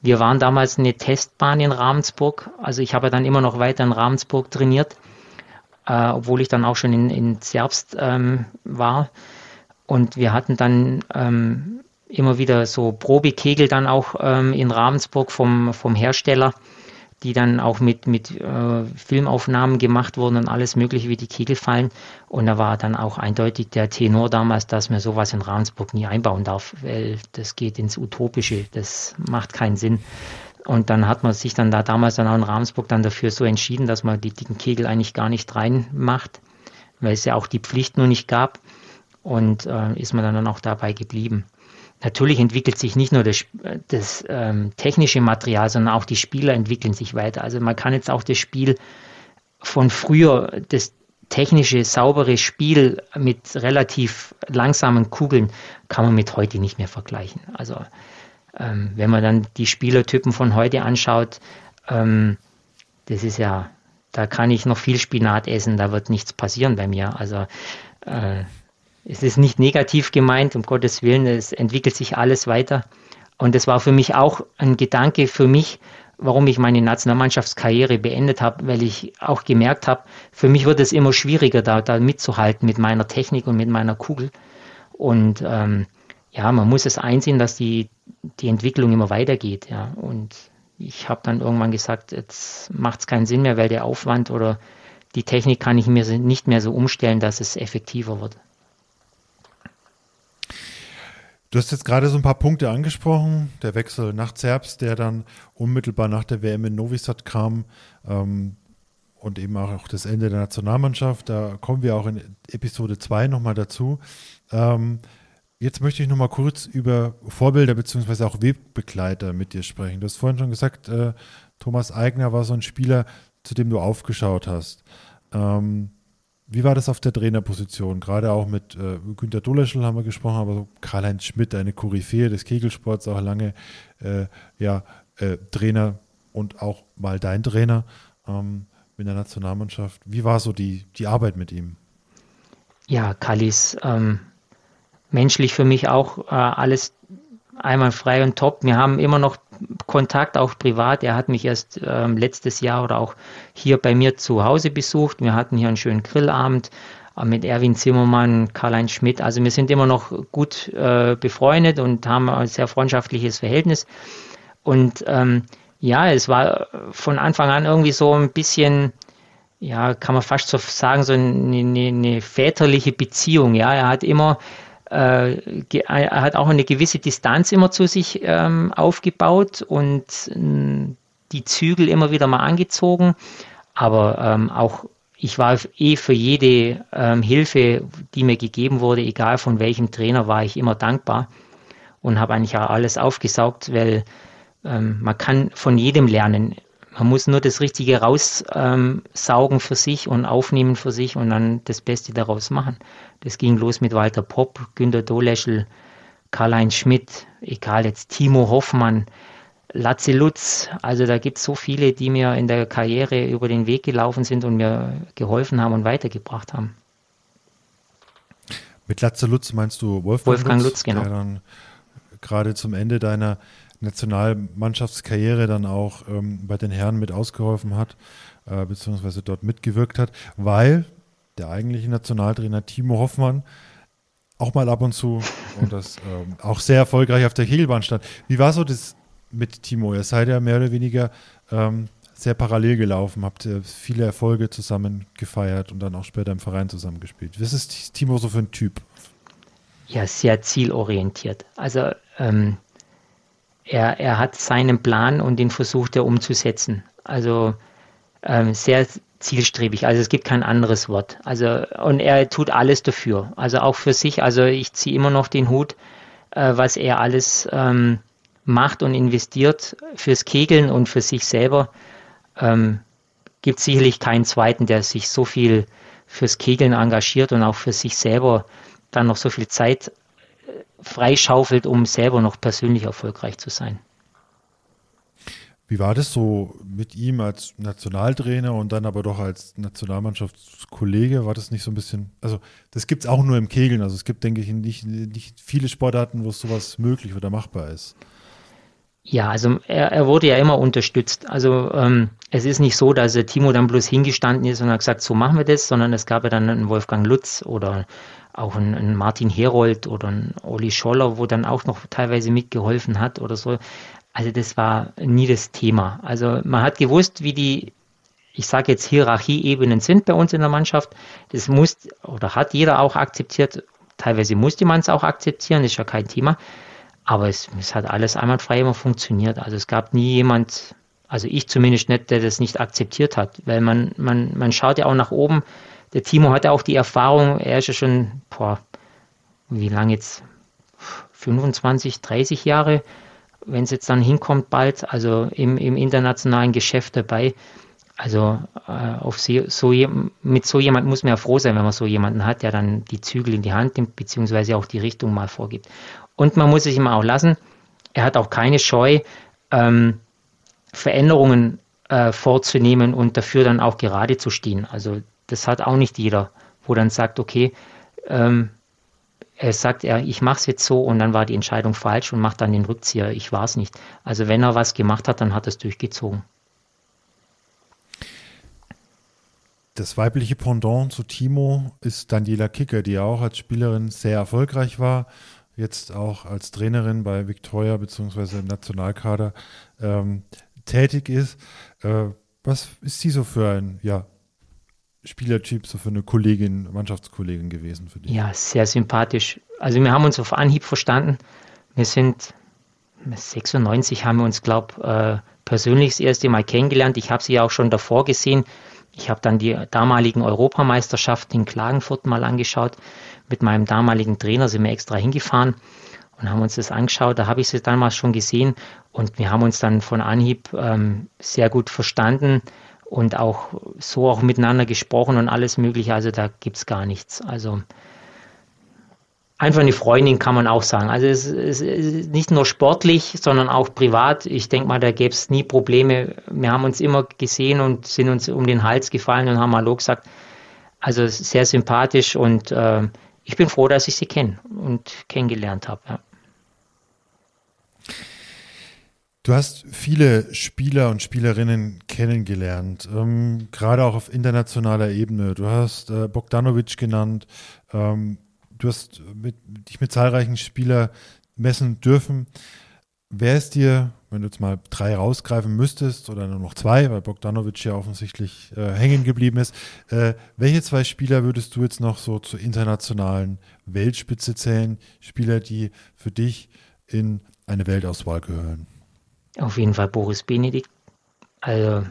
[SPEAKER 2] Wir waren damals eine Testbahn in Ravensburg. Also ich habe dann immer noch weiter in Ravensburg trainiert, äh, obwohl ich dann auch schon in, in Zerbst ähm, war. Und wir hatten dann ähm, immer wieder so Probekegel dann auch ähm, in Ravensburg vom, vom Hersteller die dann auch mit, mit äh, Filmaufnahmen gemacht wurden und alles mögliche wie die Kegel fallen. Und da war dann auch eindeutig der Tenor damals, dass man sowas in Ravensburg nie einbauen darf, weil das geht ins Utopische, das macht keinen Sinn. Und dann hat man sich dann da damals dann auch in Ravensburg dann dafür so entschieden, dass man die dicken Kegel eigentlich gar nicht reinmacht, weil es ja auch die Pflicht nur nicht gab. Und äh, ist man dann auch dabei geblieben. Natürlich entwickelt sich nicht nur das, das ähm, technische Material, sondern auch die Spieler entwickeln sich weiter. Also man kann jetzt auch das Spiel von früher, das technische, saubere Spiel mit relativ langsamen Kugeln, kann man mit heute nicht mehr vergleichen. Also ähm, wenn man dann die Spielertypen von heute anschaut, ähm, das ist ja, da kann ich noch viel Spinat essen, da wird nichts passieren bei mir. Also äh, es ist nicht negativ gemeint, um Gottes Willen, es entwickelt sich alles weiter. Und das war für mich auch ein Gedanke für mich, warum ich meine Nationalmannschaftskarriere beendet habe, weil ich auch gemerkt habe, für mich wird es immer schwieriger, da, da mitzuhalten mit meiner Technik und mit meiner Kugel. Und ähm, ja, man muss es einsehen, dass die, die Entwicklung immer weitergeht. Ja. Und ich habe dann irgendwann gesagt, jetzt macht es keinen Sinn mehr, weil der Aufwand oder die Technik kann ich mir nicht mehr so umstellen, dass es effektiver wird.
[SPEAKER 1] Du hast jetzt gerade so ein paar Punkte angesprochen. Der Wechsel nach Zerbst, der dann unmittelbar nach der WM in Novi Sad kam ähm, und eben auch das Ende der Nationalmannschaft. Da kommen wir auch in Episode 2 nochmal dazu. Ähm, jetzt möchte ich nochmal kurz über Vorbilder bzw. auch Webbegleiter mit dir sprechen. Du hast vorhin schon gesagt, äh, Thomas Eigner war so ein Spieler, zu dem du aufgeschaut hast. Ähm, wie war das auf der Trainerposition? Gerade auch mit äh, Günter Doleschel haben wir gesprochen, aber Karl-Heinz Schmidt, eine Koryphäe des Kegelsports, auch lange äh, ja, äh, Trainer und auch mal dein Trainer ähm, mit der Nationalmannschaft. Wie war so die, die Arbeit mit ihm?
[SPEAKER 2] Ja, Kallis, ähm, menschlich für mich auch äh, alles einmal frei und top. Wir haben immer noch Kontakt, auch privat. Er hat mich erst ähm, letztes Jahr oder auch hier bei mir zu Hause besucht. Wir hatten hier einen schönen Grillabend äh, mit Erwin Zimmermann, Karl-Heinz Schmidt. Also wir sind immer noch gut äh, befreundet und haben ein sehr freundschaftliches Verhältnis. Und ähm, ja, es war von Anfang an irgendwie so ein bisschen, ja, kann man fast so sagen, so eine, eine, eine väterliche Beziehung. Ja, er hat immer er hat auch eine gewisse Distanz immer zu sich ähm, aufgebaut und äh, die Zügel immer wieder mal angezogen. Aber ähm, auch ich war eh für jede ähm, Hilfe, die mir gegeben wurde, egal von welchem Trainer, war ich immer dankbar und habe eigentlich auch alles aufgesaugt, weil ähm, man kann von jedem lernen. Man muss nur das Richtige raussaugen für sich und aufnehmen für sich und dann das Beste daraus machen. Das ging los mit Walter Popp, Günter Doleschel, Karl-Heinz Schmidt, egal jetzt Timo Hoffmann, Latze Lutz. Also da gibt es so viele, die mir in der Karriere über den Weg gelaufen sind und mir geholfen haben und weitergebracht haben.
[SPEAKER 1] Mit Latze Lutz meinst du Wolfgang,
[SPEAKER 2] Wolfgang Lutz, Lutz genau.
[SPEAKER 1] der dann gerade zum Ende deiner Nationalmannschaftskarriere dann auch ähm, bei den Herren mit ausgeholfen hat, äh, beziehungsweise dort mitgewirkt hat, weil der eigentliche Nationaltrainer Timo Hoffmann auch mal ab und zu <laughs> und das ähm, auch sehr erfolgreich auf der Kegelbahn stand. Wie war so das mit Timo? Ihr seid ja mehr oder weniger ähm, sehr parallel gelaufen, habt ihr viele Erfolge zusammen gefeiert und dann auch später im Verein zusammengespielt. Was ist Timo so für ein Typ?
[SPEAKER 2] Ja, sehr zielorientiert. Also ähm, er, er hat seinen Plan und den versucht er umzusetzen. Also ähm, sehr zielstrebig. Also es gibt kein anderes Wort. Also und er tut alles dafür. Also auch für sich. Also ich ziehe immer noch den Hut, äh, was er alles ähm, macht und investiert fürs Kegeln und für sich selber. Ähm, gibt sicherlich keinen zweiten, der sich so viel fürs Kegeln engagiert und auch für sich selber dann noch so viel Zeit freischaufelt, um selber noch persönlich erfolgreich zu sein.
[SPEAKER 1] Wie war das so mit ihm als Nationaltrainer und dann aber doch als Nationalmannschaftskollege? War das nicht so ein bisschen, also das gibt es auch nur im Kegeln, also es gibt, denke ich, nicht, nicht viele Sportarten, wo sowas möglich oder machbar ist.
[SPEAKER 2] Ja, also er, er wurde ja immer unterstützt. Also ähm, es ist nicht so, dass Timo dann bloß hingestanden ist und hat gesagt, so machen wir das, sondern es gab ja dann einen Wolfgang Lutz oder auch einen, einen Martin Herold oder einen Olli Scholler, wo dann auch noch teilweise mitgeholfen hat oder so. Also das war nie das Thema. Also man hat gewusst, wie die, ich sage jetzt Hierarchieebenen sind bei uns in der Mannschaft. Das muss oder hat jeder auch akzeptiert. Teilweise musste man es auch akzeptieren, ist ja kein Thema. Aber es, es hat alles einwandfrei immer funktioniert. Also es gab nie jemand, also ich zumindest nicht, der das nicht akzeptiert hat. Weil man, man, man schaut ja auch nach oben. Der Timo hatte auch die Erfahrung, er ist ja schon, boah, wie lange jetzt? 25, 30 Jahre wenn es jetzt dann hinkommt bald, also im, im internationalen Geschäft dabei. Also äh, auf so, so, mit so jemand muss man ja froh sein, wenn man so jemanden hat, der dann die Zügel in die Hand nimmt, beziehungsweise auch die Richtung mal vorgibt. Und man muss sich immer auch lassen, er hat auch keine Scheu, ähm, Veränderungen äh, vorzunehmen und dafür dann auch gerade zu stehen. Also das hat auch nicht jeder, wo dann sagt, okay, ähm, er sagt, er, ich mache es jetzt so und dann war die Entscheidung falsch und macht dann den Rückzieher. Ich war es nicht. Also wenn er was gemacht hat, dann hat er es durchgezogen.
[SPEAKER 1] Das weibliche Pendant zu Timo ist Daniela Kicker, die auch als Spielerin sehr erfolgreich war, jetzt auch als Trainerin bei Victoria bzw. im Nationalkader ähm, tätig ist. Äh, was ist sie so für ein ja, Spielertyp so für eine Kollegin, Mannschaftskollegin gewesen für dich?
[SPEAKER 2] Ja, sehr sympathisch. Also wir haben uns auf Anhieb verstanden. Wir sind 96 haben wir uns, glaube äh, persönlich das erste Mal kennengelernt. Ich habe sie ja auch schon davor gesehen. Ich habe dann die damaligen Europameisterschaften in Klagenfurt mal angeschaut. Mit meinem damaligen Trainer sind wir extra hingefahren und haben uns das angeschaut. Da habe ich sie damals schon gesehen und wir haben uns dann von Anhieb ähm, sehr gut verstanden und auch so auch miteinander gesprochen und alles Mögliche. Also da gibt es gar nichts. Also einfach eine Freundin kann man auch sagen. Also es, es ist nicht nur sportlich, sondern auch privat. Ich denke mal, da gäbe es nie Probleme. Wir haben uns immer gesehen und sind uns um den Hals gefallen und haben Hallo gesagt. Also sehr sympathisch und äh, ich bin froh, dass ich sie kenne und kennengelernt habe.
[SPEAKER 1] Du hast viele Spieler und Spielerinnen kennengelernt, ähm, gerade auch auf internationaler Ebene. Du hast äh, Bogdanovic genannt. Ähm, du hast mit, dich mit zahlreichen Spielern messen dürfen. Wer ist dir, wenn du jetzt mal drei rausgreifen müsstest oder nur noch zwei, weil Bogdanovic ja offensichtlich äh, hängen geblieben ist, äh, welche zwei Spieler würdest du jetzt noch so zur internationalen Weltspitze zählen? Spieler, die für dich in eine Weltauswahl gehören?
[SPEAKER 2] Auf jeden Fall Boris Benedikt. Also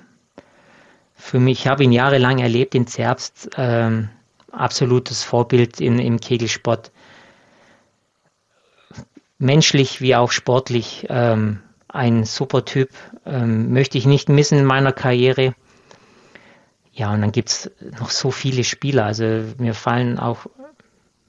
[SPEAKER 2] für mich, ich habe ihn jahrelang erlebt in Zerbst. Ähm, absolutes Vorbild in, im Kegelsport. Menschlich wie auch sportlich ähm, ein super Typ. Ähm, möchte ich nicht missen in meiner Karriere. Ja, und dann gibt es noch so viele Spieler. Also mir fallen auch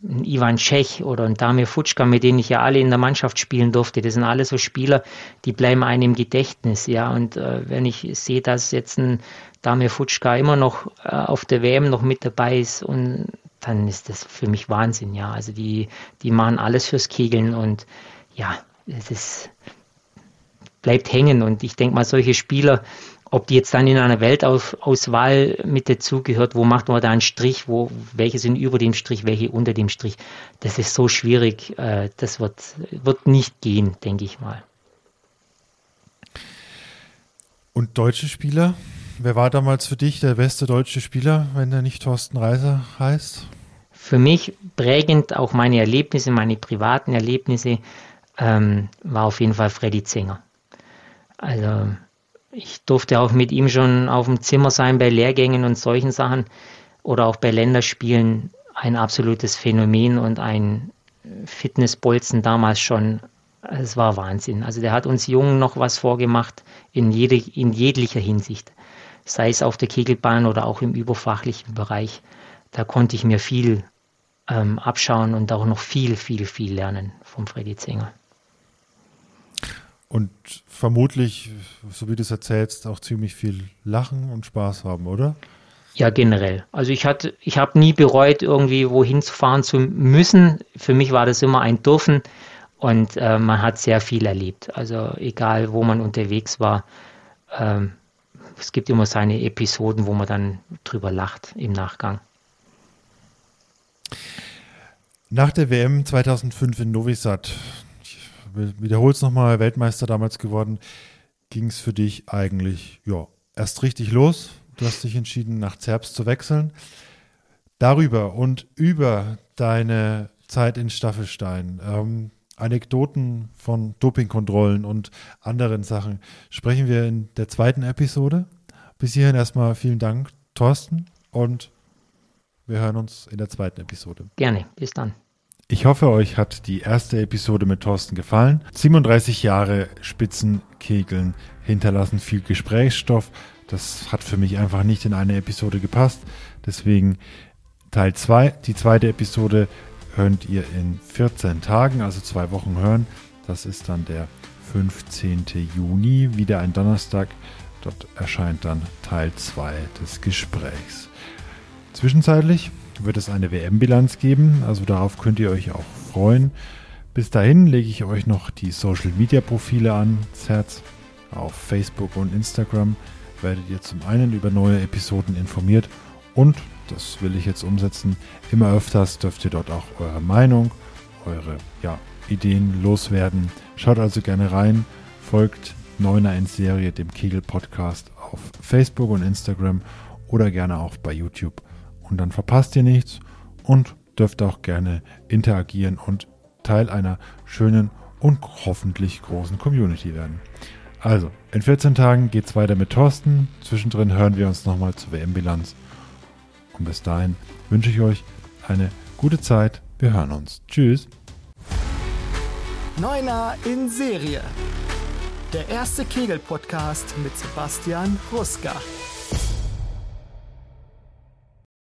[SPEAKER 2] ein Ivan Tschech oder ein Damir Futschka, mit denen ich ja alle in der Mannschaft spielen durfte. Das sind alle so Spieler, die bleiben einem im Gedächtnis, ja. Und äh, wenn ich sehe, dass jetzt ein Damir Futschka immer noch äh, auf der WM noch mit dabei ist und dann ist das für mich Wahnsinn, ja. Also die, die machen alles fürs Kegeln und ja, es ist, bleibt hängen. Und ich denke mal, solche Spieler, ob die jetzt dann in einer Weltauswahl mit dazugehört, wo macht man da einen Strich, wo, welche sind über dem Strich, welche unter dem Strich, das ist so schwierig, äh, das wird, wird nicht gehen, denke ich mal.
[SPEAKER 1] Und deutsche Spieler? Wer war damals für dich der beste deutsche Spieler, wenn er nicht Thorsten Reiser heißt?
[SPEAKER 2] Für mich prägend auch meine Erlebnisse, meine privaten Erlebnisse, ähm, war auf jeden Fall Freddy Zinger. Also ich durfte auch mit ihm schon auf dem Zimmer sein bei Lehrgängen und solchen Sachen oder auch bei Länderspielen. Ein absolutes Phänomen und ein Fitnessbolzen damals schon. Es war Wahnsinn. Also der hat uns Jungen noch was vorgemacht in, jede, in jeglicher Hinsicht. Sei es auf der Kegelbahn oder auch im überfachlichen Bereich. Da konnte ich mir viel ähm, abschauen und auch noch viel, viel, viel lernen vom Freddy Zinger.
[SPEAKER 1] Und vermutlich, so wie du es erzählst, auch ziemlich viel Lachen und Spaß haben, oder?
[SPEAKER 2] Ja, generell. Also ich hatte, ich habe nie bereut, irgendwie wohin zu fahren zu müssen. Für mich war das immer ein Dürfen und äh, man hat sehr viel erlebt. Also egal, wo man unterwegs war, ähm, es gibt immer seine Episoden, wo man dann drüber lacht im Nachgang.
[SPEAKER 1] Nach der WM 2005 in Novi Sad, wiederhole es nochmal, Weltmeister damals geworden, ging es für dich eigentlich ja, erst richtig los. Du hast dich entschieden, nach Zerbst zu wechseln. Darüber und über deine Zeit in Staffelstein, ähm, Anekdoten von Dopingkontrollen und anderen Sachen sprechen wir in der zweiten Episode. Bis hierhin erstmal vielen Dank, Thorsten, und wir hören uns in der zweiten Episode.
[SPEAKER 2] Gerne, bis dann.
[SPEAKER 1] Ich hoffe, euch hat die erste Episode mit Thorsten gefallen. 37 Jahre Spitzenkegeln hinterlassen viel Gesprächsstoff. Das hat für mich einfach nicht in eine Episode gepasst. Deswegen Teil 2. Die zweite Episode könnt ihr in 14 Tagen, also zwei Wochen hören. Das ist dann der 15. Juni, wieder ein Donnerstag. Dort erscheint dann Teil 2 des Gesprächs. Zwischenzeitlich wird es eine WM-Bilanz geben, also darauf könnt ihr euch auch freuen. Bis dahin lege ich euch noch die Social-Media-Profile ans Herz. Auf Facebook und Instagram werdet ihr zum einen über neue Episoden informiert und, das will ich jetzt umsetzen, immer öfters dürft ihr dort auch eure Meinung, eure ja, Ideen loswerden. Schaut also gerne rein, folgt Neuner in Serie, dem Kegel-Podcast auf Facebook und Instagram oder gerne auch bei YouTube und dann verpasst ihr nichts und dürft auch gerne interagieren und Teil einer schönen und hoffentlich großen Community werden. Also, in 14 Tagen geht es weiter mit Thorsten. Zwischendrin hören wir uns nochmal zur WM-Bilanz. Und bis dahin wünsche ich euch eine gute Zeit. Wir hören uns. Tschüss.
[SPEAKER 3] Neuner in Serie. Der erste Kegel-Podcast mit Sebastian Ruska.